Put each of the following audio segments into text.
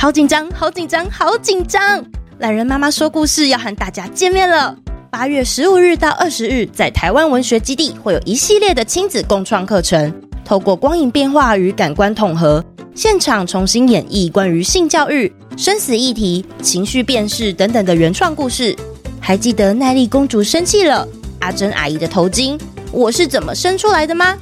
好紧张，好紧张，好紧张！懒人妈妈说故事要和大家见面了。八月十五日到二十日，在台湾文学基地会有一系列的亲子共创课程，透过光影变化与感官统合，现场重新演绎关于性教育、生死议题、情绪辨识等等的原创故事。还记得奈莉公主生气了，阿珍阿姨的头巾，我是怎么生出来的吗？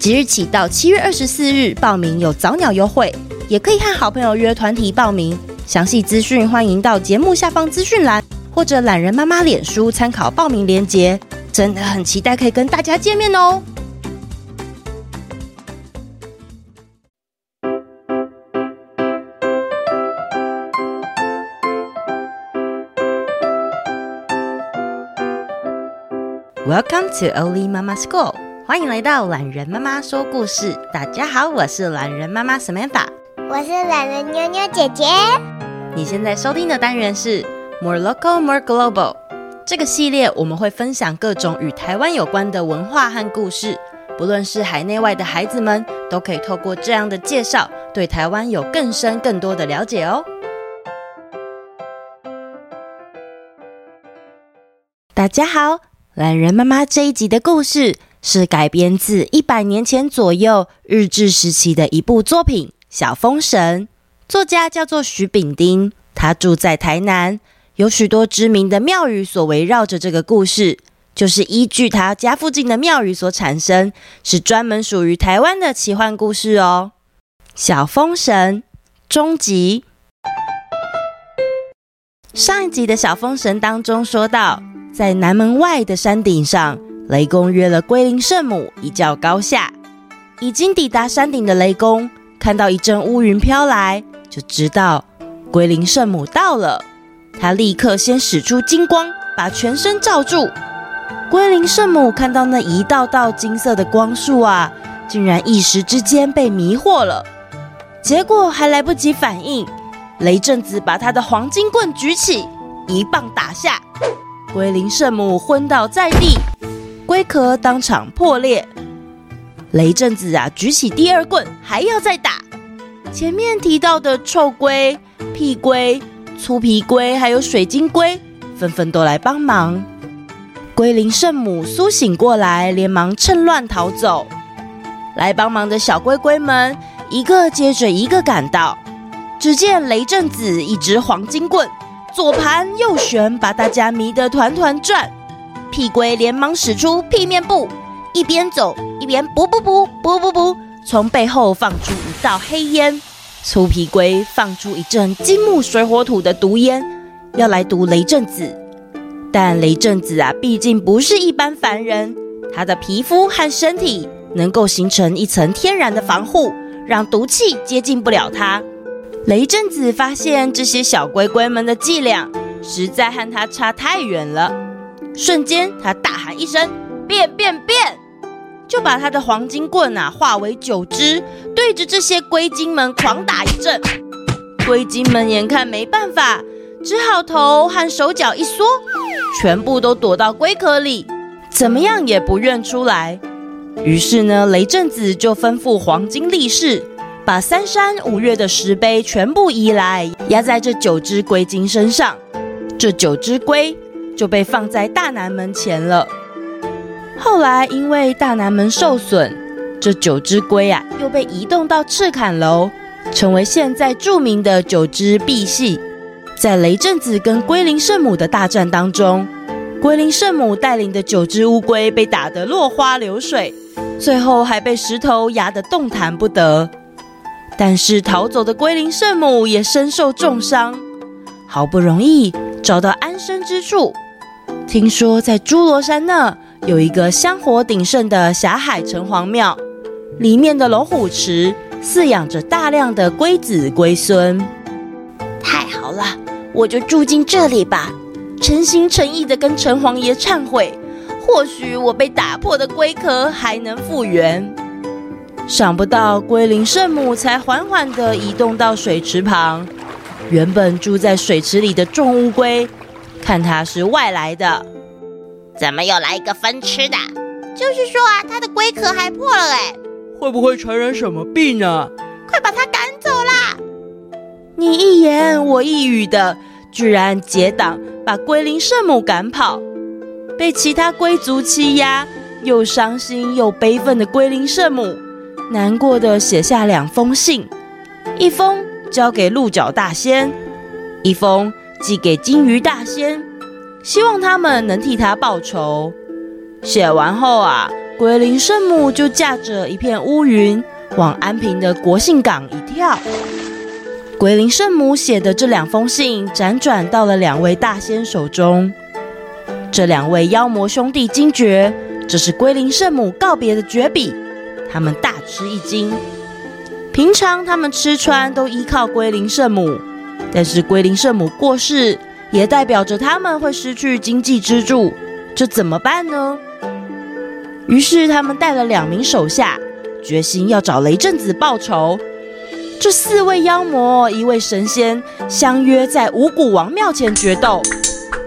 即日起到七月二十四日报名有早鸟优惠，也可以和好朋友约团体报名。详细资讯欢迎到节目下方资讯栏或者懒人妈妈脸书参考报名链接。真的很期待可以跟大家见面哦！Welcome to Oli Mama School，欢迎来到懒人妈妈说故事。大家好，我是懒人妈妈 Samantha，我是懒人妞妞姐姐。你现在收听的单元是 More Local More Global。这个系列我们会分享各种与台湾有关的文化和故事，不论是海内外的孩子们，都可以透过这样的介绍，对台湾有更深更多的了解哦。大家好。懒人妈妈这一集的故事是改编自一百年前左右日治时期的一部作品《小风神》，作家叫做徐丙丁，他住在台南，有许多知名的庙宇所围绕着这个故事，就是依据他家附近的庙宇所产生，是专门属于台湾的奇幻故事哦。《小风神》终集，上一集的小风神当中说到。在南门外的山顶上，雷公约了龟灵圣母一较高下。已经抵达山顶的雷公看到一阵乌云飘来，就知道龟灵圣母到了。他立刻先使出金光，把全身罩住。龟灵圣母看到那一道道金色的光束啊，竟然一时之间被迷惑了。结果还来不及反应，雷震子把他的黄金棍举起，一棒打下。龟灵圣母昏倒在地，龟壳当场破裂。雷震子啊，举起第二棍，还要再打。前面提到的臭龟、屁龟、粗皮龟，还有水晶龟，纷纷都来帮忙。龟灵圣母苏醒过来，连忙趁乱逃走。来帮忙的小龟龟们，一个接着一个赶到。只见雷震子一支黄金棍。左盘右旋，把大家迷得团团转。屁龟连忙使出屁面步，一边走一边补补补补补补，从背后放出一道黑烟。粗皮龟放出一阵金木水火土的毒烟，要来毒雷震子。但雷震子啊，毕竟不是一般凡人，他的皮肤和身体能够形成一层天然的防护，让毒气接近不了他。雷震子发现这些小龟龟们的伎俩实在和他差太远了，瞬间他大喊一声“变变变”，就把他的黄金棍啊化为九只，对着这些龟精们狂打一阵。龟精们眼看没办法，只好头和手脚一缩，全部都躲到龟壳里，怎么样也不愿出来。于是呢，雷震子就吩咐黄金力士。把三山五岳的石碑全部移来，压在这九只龟精身上，这九只龟就被放在大南门前了。后来因为大南门受损，这九只龟啊又被移动到赤坎楼，成为现在著名的九只赑屃。在雷震子跟龟灵圣母的大战当中，龟灵圣母带领的九只乌龟被打得落花流水，最后还被石头压得动弹不得。但是逃走的龟灵圣母也身受重伤，好不容易找到安身之处。听说在侏罗山那有一个香火鼎盛的霞海城隍庙，里面的龙虎池饲养着大量的龟子龟孙。太好了，我就住进这里吧，诚心诚意的跟城隍爷忏悔，或许我被打破的龟壳还能复原。想不到龟灵圣母才缓缓地移动到水池旁，原本住在水池里的重乌龟，看它是外来的，怎么又来一个分吃的？就是说啊，它的龟壳还破了哎，会不会传染什么病啊？快把它赶走啦！你一言我一语的，居然结党把龟灵圣母赶跑。被其他龟族欺压，又伤心又悲愤的龟灵圣母，难过的写下两封信，一封交给鹿角大仙，一封寄给金鱼大仙，希望他们能替他报仇。写完后啊，龟灵圣母就驾着一片乌云，往安平的国姓港一跳。龟灵圣母写的这两封信，辗转到了两位大仙手中。这两位妖魔兄弟惊觉这是龟灵圣母告别的绝笔，他们大吃一惊。平常他们吃穿都依靠龟灵圣母，但是龟灵圣母过世，也代表着他们会失去经济支柱，这怎么办呢？于是他们带了两名手下，决心要找雷震子报仇。这四位妖魔，一位神仙，相约在五谷王庙前决斗。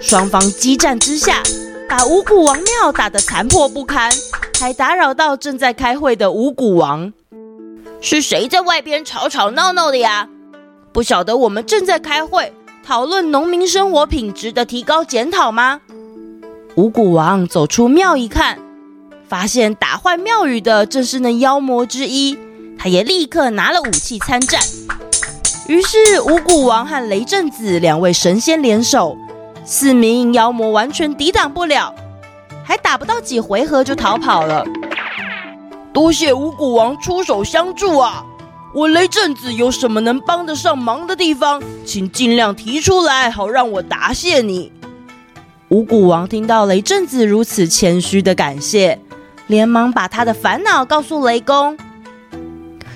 双方激战之下，把五谷王庙打得残破不堪，还打扰到正在开会的五谷王。是谁在外边吵吵闹闹的呀？不晓得我们正在开会，讨论农民生活品质的提高检讨吗？五谷王走出庙一看。发现打坏庙宇的正是那妖魔之一，他也立刻拿了武器参战。于是五谷王和雷震子两位神仙联手，四名妖魔完全抵挡不了，还打不到几回合就逃跑了。多谢五谷王出手相助啊！我雷震子有什么能帮得上忙的地方，请尽量提出来，好让我答谢你。五谷王听到雷震子如此谦虚的感谢。连忙把他的烦恼告诉雷公。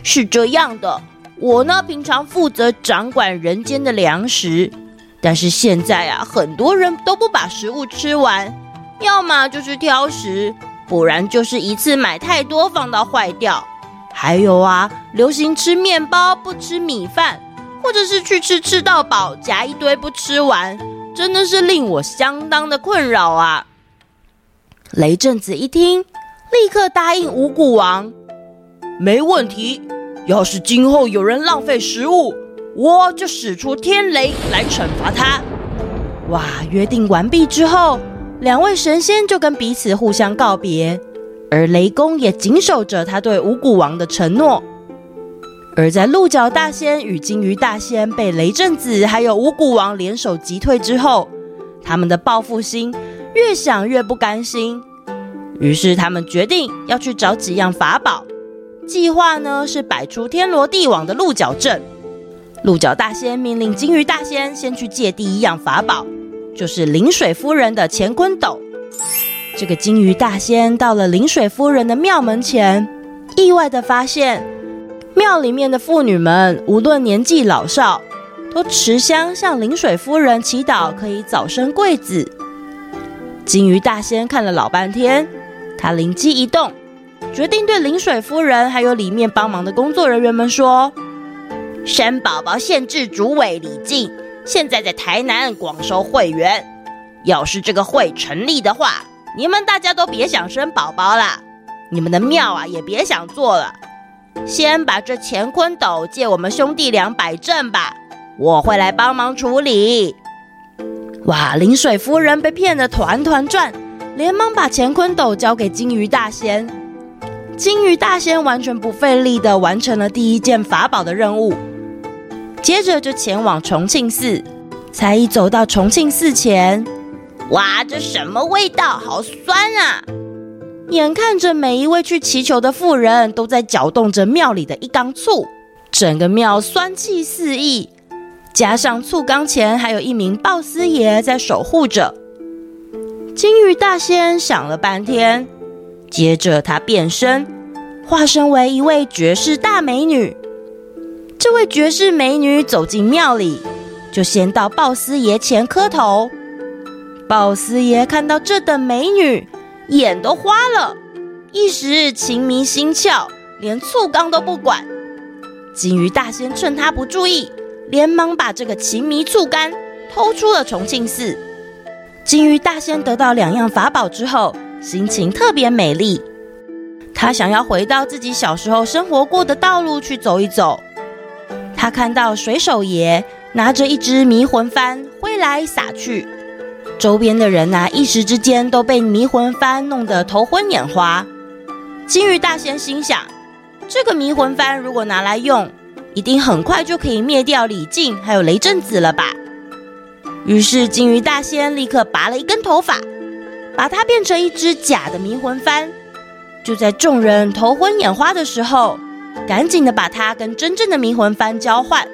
是这样的，我呢平常负责掌管人间的粮食，但是现在啊，很多人都不把食物吃完，要么就是挑食，不然就是一次买太多放到坏掉。还有啊，流行吃面包不吃米饭，或者是去吃吃到饱夹一堆不吃完，真的是令我相当的困扰啊。雷震子一听。立刻答应五谷王，没问题。要是今后有人浪费食物，我就使出天雷来惩罚他。哇！约定完毕之后，两位神仙就跟彼此互相告别，而雷公也谨守着他对五谷王的承诺。而在鹿角大仙与鲸鱼大仙被雷震子还有五谷王联手击退之后，他们的报复心越想越不甘心。于是他们决定要去找几样法宝，计划呢是摆出天罗地网的鹿角阵。鹿角大仙命令鲸鱼大仙先去借第一样法宝，就是临水夫人的乾坤斗。这个金鱼大仙到了临水夫人的庙门前，意外的发现庙里面的妇女们无论年纪老少，都持香向临水夫人祈祷，可以早生贵子。金鱼大仙看了老半天。他灵机一动，决定对临水夫人还有里面帮忙的工作人员们说：“生宝宝限制主委李靖，现在在台南广收会员。要是这个会成立的话，你们大家都别想生宝宝了，你们的庙啊也别想做了。先把这乾坤斗借我们兄弟俩摆正吧，我会来帮忙处理。”哇！临水夫人被骗得团团转。连忙把乾坤斗交给鲸鱼大仙，鲸鱼大仙完全不费力地完成了第一件法宝的任务，接着就前往重庆寺。才一走到重庆寺前，哇，这什么味道？好酸啊！眼看着每一位去祈求的妇人都在搅动着庙里的一缸醋，整个庙酸气四溢。加上醋缸前还有一名鲍师爷在守护着。金鱼大仙想了半天，接着他变身，化身为一位绝世大美女。这位绝世美女走进庙里，就先到鲍师爷前磕头。鲍师爷看到这等美女，眼都花了，一时情迷心窍，连醋缸都不管。金鱼大仙趁他不注意，连忙把这个情迷醋缸偷出了重庆寺。金鱼大仙得到两样法宝之后，心情特别美丽。他想要回到自己小时候生活过的道路去走一走。他看到水手爷拿着一只迷魂幡挥来洒去，周边的人呐，一时之间都被迷魂幡弄得头昏眼花。金鱼大仙心想：这个迷魂幡如果拿来用，一定很快就可以灭掉李靖还有雷震子了吧？于是金鱼大仙立刻拔了一根头发，把它变成一只假的迷魂幡。就在众人头昏眼花的时候，赶紧的把它跟真正的迷魂幡交换。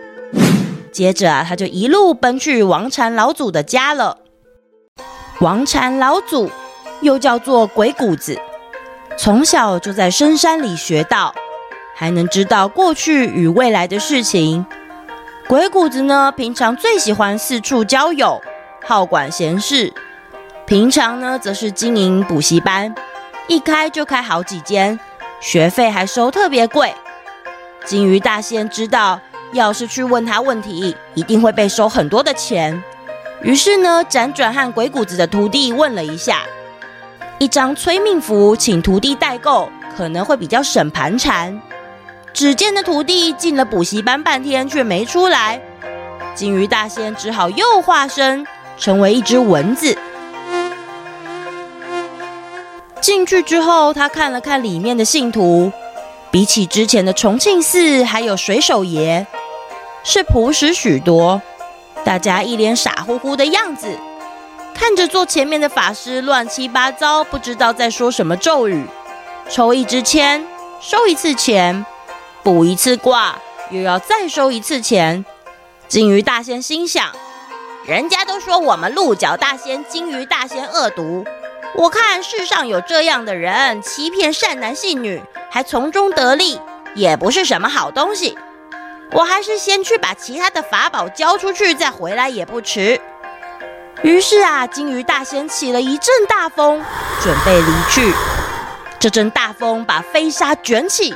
接着啊，他就一路奔去王禅老祖的家了。王禅老祖又叫做鬼谷子，从小就在深山里学道。还能知道过去与未来的事情。鬼谷子呢，平常最喜欢四处交友，好管闲事。平常呢，则是经营补习班，一开就开好几间，学费还收特别贵。金鱼大仙知道，要是去问他问题，一定会被收很多的钱。于是呢，辗转和鬼谷子的徒弟问了一下，一张催命符，请徒弟代购，可能会比较省盘缠。只见那徒弟进了补习班半天却没出来，金鱼大仙只好又化身成为一只蚊子。进去之后，他看了看里面的信徒，比起之前的重庆寺还有水手爷，是朴实许多。大家一脸傻乎乎的样子，看着坐前面的法师乱七八糟，不知道在说什么咒语，抽一支签，收一次钱。卜一次卦，又要再收一次钱。金鱼大仙心想：人家都说我们鹿角大仙、金鱼大仙恶毒，我看世上有这样的人欺骗善男信女，还从中得利，也不是什么好东西。我还是先去把其他的法宝交出去，再回来也不迟。于是啊，金鱼大仙起了一阵大风，准备离去。这阵大风把飞沙卷起。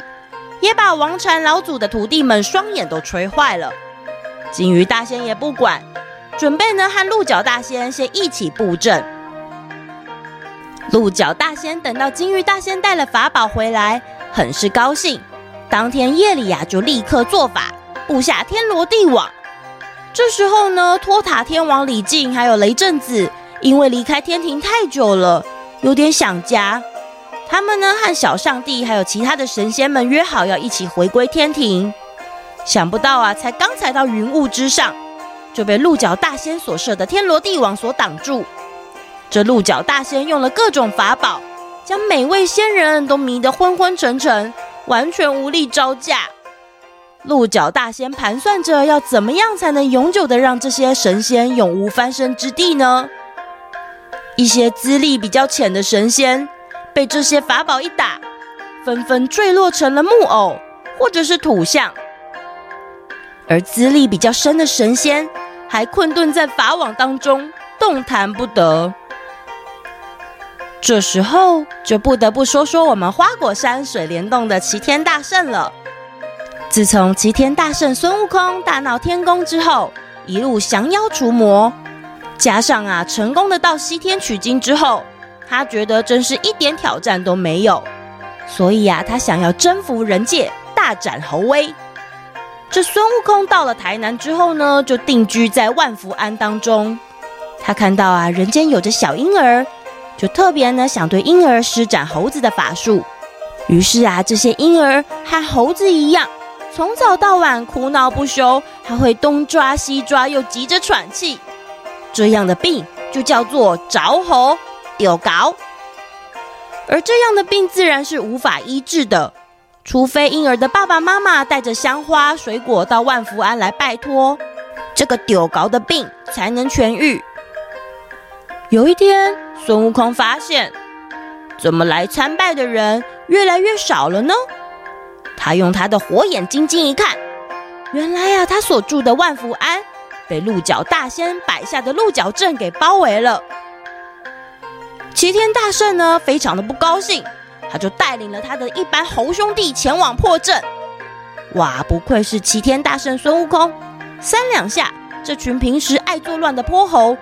也把王禅老祖的徒弟们双眼都吹坏了。金鱼大仙也不管，准备呢和鹿角大仙先一起布阵。鹿角大仙等到金鱼大仙带了法宝回来，很是高兴。当天夜里呀、就立刻做法布下天罗地网。这时候呢，托塔天王李靖还有雷震子，因为离开天庭太久了，有点想家。他们呢，和小上帝还有其他的神仙们约好要一起回归天庭。想不到啊，才刚踩到云雾之上，就被鹿角大仙所设的天罗地网所挡住。这鹿角大仙用了各种法宝，将每位仙人都迷得昏昏沉沉，完全无力招架。鹿角大仙盘算着要怎么样才能永久的让这些神仙永无翻身之地呢？一些资历比较浅的神仙。被这些法宝一打，纷纷坠落成了木偶或者是土像，而资历比较深的神仙还困顿在法网当中，动弹不得。这时候就不得不说说我们花果山水帘洞的齐天大圣了。自从齐天大圣孙悟空大闹天宫之后，一路降妖除魔，加上啊成功的到西天取经之后。他觉得真是一点挑战都没有，所以啊，他想要征服人界，大展猴威。这孙悟空到了台南之后呢，就定居在万福庵当中。他看到啊，人间有着小婴儿，就特别呢想对婴儿施展猴子的法术。于是啊，这些婴儿和猴子一样，从早到晚哭闹不休，还会东抓西抓，又急着喘气。这样的病就叫做着喉。丢高，而这样的病自然是无法医治的，除非婴儿的爸爸妈妈带着香花水果到万福庵来拜托，这个丢高的病才能痊愈。有一天，孙悟空发现，怎么来参拜的人越来越少了呢？他用他的火眼金睛一看，原来呀、他所住的万福庵被鹿角大仙摆下的鹿角阵给包围了。齐天大圣呢，非常的不高兴，他就带领了他的一班猴兄弟前往破阵。哇，不愧是齐天大圣孙悟空，三两下，这群平时爱作乱的泼猴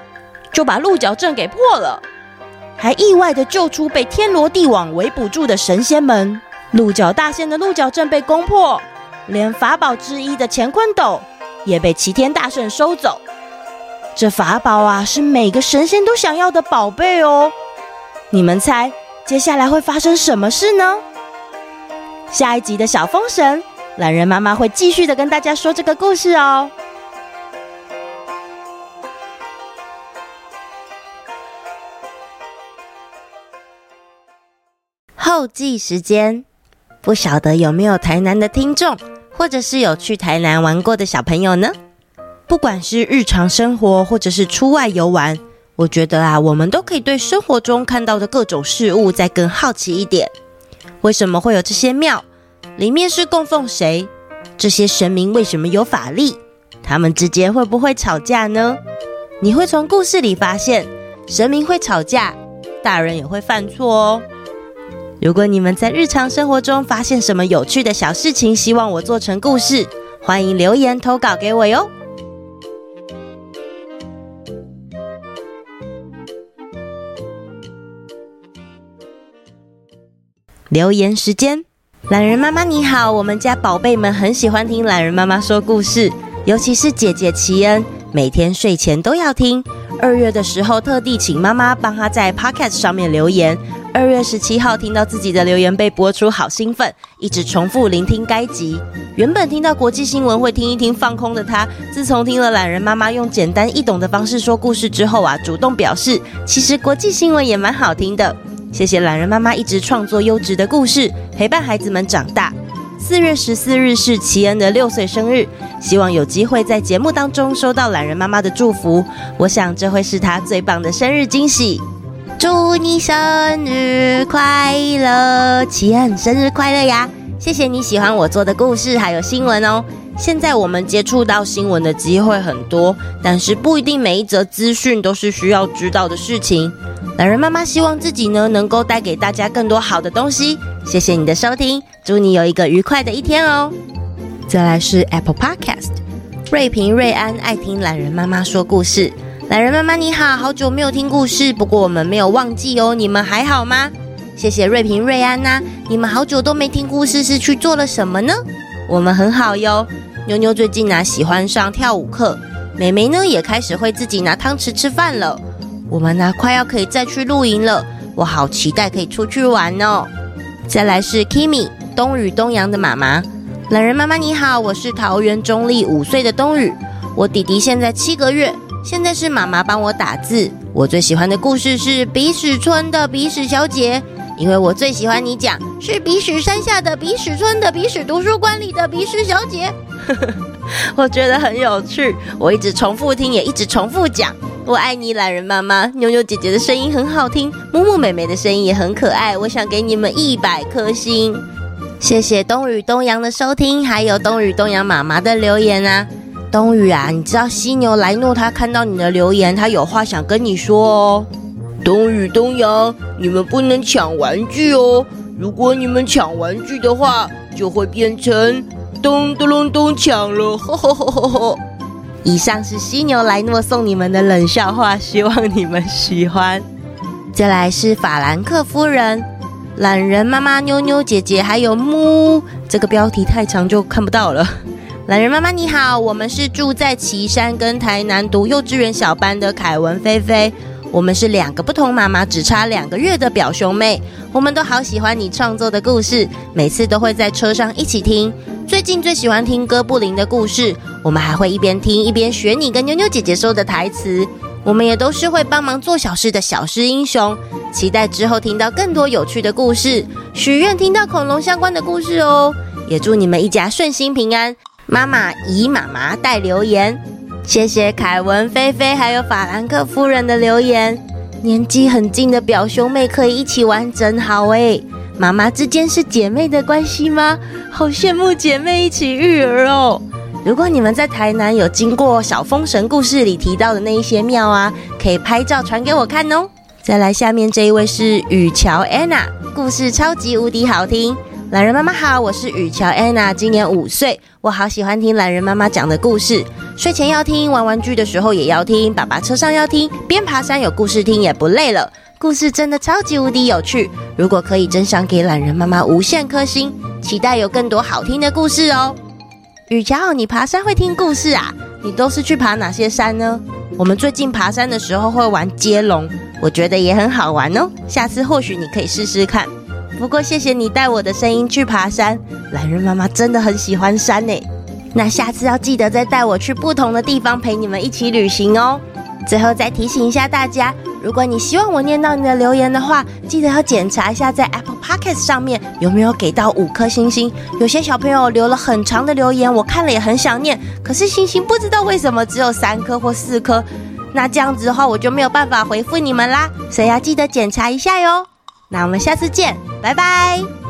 就把鹿角阵给破了，还意外的救出被天罗地网围捕住的神仙们。鹿角大仙的鹿角阵被攻破，连法宝之一的乾坤斗也被齐天大圣收走。这法宝啊，是每个神仙都想要的宝贝哦。你们猜，接下来会发生什么事呢？下一集的小风神，懒人妈妈会继续的跟大家说这个故事哦。后记时间，不晓得有没有台南的听众，或者是有去台南玩过的小朋友呢？不管是日常生活，或者是出外游玩，我觉得啊，我们都可以对生活中看到的各种事物再更好奇一点。为什么会有这些庙？里面是供奉谁？这些神明为什么有法力？他们之间会不会吵架呢？你会从故事里发现，神明会吵架，大人也会犯错哦。如果你们在日常生活中发现什么有趣的小事情，希望我做成故事，欢迎留言投稿给我哟。留言时间，懒人妈妈你好，我们家宝贝们很喜欢听懒人妈妈说故事，尤其是姐姐奇恩，每天睡前都要听。二月的时候，特地请妈妈帮她在 Podcast 上面留言。二月十七号听到自己的留言被播出，好兴奋，一直重复聆听该集。原本听到国际新闻会听一听放空的她，自从听了懒人妈妈用简单易懂的方式说故事之后啊，主动表示其实国际新闻也蛮好听的。谢谢懒人妈妈一直创作优质的故事，陪伴孩子们长大。四月十四日是齐恩的六岁生日，希望有机会在节目当中收到懒人妈妈的祝福。我想这会是她最棒的生日惊喜。祝你生日快乐，奇恩生日快乐呀！谢谢你喜欢我做的故事还有新闻哦。现在我们接触到新闻的机会很多，但是不一定每一则资讯都是需要知道的事情。懒人妈妈希望自己呢能够带给大家更多好的东西。谢谢你的收听，祝你有一个愉快的一天哦。再来是 Apple Podcast，瑞平瑞安爱听懒人妈妈说故事。懒人妈妈你好，好久没有听故事，不过我们没有忘记哦。你们还好吗？谢谢瑞平瑞安呐、你们好久都没听故事，是去做了什么呢？我们很好哟。妞妞最近呢、喜欢上跳舞课，妹妹呢也开始会自己拿汤匙吃饭了。我们呢，快要可以再去露营了，我好期待可以出去玩哦。再来是 Kimi 东雨东阳的妈妈，懒人妈妈你好，我是桃园中坜五岁的冬雨，我弟弟现在七个月，现在是妈妈帮我打字。我最喜欢的故事是鼻屎村的鼻屎小姐，因为我最喜欢你讲是鼻屎山下的鼻屎村的鼻屎图书馆里的鼻屎小姐，我觉得很有趣，我一直重复听，也一直重复讲。我爱你，懒人妈妈。妞妞姐姐的声音很好听，木木妹妹的声音也很可爱。我想给你们一百颗星。谢谢冬雨东阳的收听，还有冬雨东阳妈妈的留言啊。冬雨啊，你知道犀牛莱诺他看到你的留言，他有话想跟你说哦。冬雨、冬阳，你们不能抢玩具哦。如果你们抢玩具的话，就会变成咚咚隆咚抢了，吼吼吼吼吼。以上是犀牛莱诺送你们的冷笑话，希望你们喜欢。再来是法兰克夫人、懒人妈妈、妞妞姐姐，还有木。这个标题太长就看不到了。懒人妈妈你好，我们是住在旗山跟台南读幼稚园小班的凯文菲菲，我们是两个不同妈妈，只差两个月的表兄妹。我们都好喜欢你创作的故事，每次都会在车上一起听。最近最喜欢听哥布林的故事，我们还会一边听一边学你跟妞妞姐姐说的台词。我们也都是会帮忙做小事的小事英雄，期待之后听到更多有趣的故事，许愿听到恐龙相关的故事哦。也祝你们一家顺心平安。妈妈、姨妈妈带留言，谢谢凯文、菲菲还有法兰克夫人的留言。年纪很近的表兄妹可以一起玩，真好诶。妈妈之间是姐妹的关系吗？好羡慕姐妹一起育儿哦！如果你们在台南有经过小风神故事里提到的那一些庙啊，可以拍照传给我看哦。再来，下面这一位是雨乔安娜，故事超级无敌好听。懒人妈妈好，我是雨乔安娜，今年五岁，我好喜欢听懒人妈妈讲的故事，睡前要听，玩玩具的时候也要听，爸爸车上要听，边爬山有故事听也不累了。故事真的超级无敌有趣，如果可以，真想给懒人妈妈无限颗星，期待有更多好听的故事哦。雨乔，你爬山会听故事啊？你都是去爬哪些山呢？我们最近爬山的时候会玩接龙，我觉得也很好玩哦。下次或许你可以试试看。不过谢谢你带我的声音去爬山，懒人妈妈真的很喜欢山呢。那下次要记得再带我去不同的地方陪你们一起旅行哦。最后再提醒一下大家，如果你希望我念到你的留言的话，记得要检查一下在 Apple Podcast 上面有没有给到五颗星星。有些小朋友留了很长的留言，我看了也很想念，可是星星不知道为什么只有三颗或四颗，那这样子的话我就没有办法回复你们啦，所以要记得检查一下哟。那我们下次见，拜拜。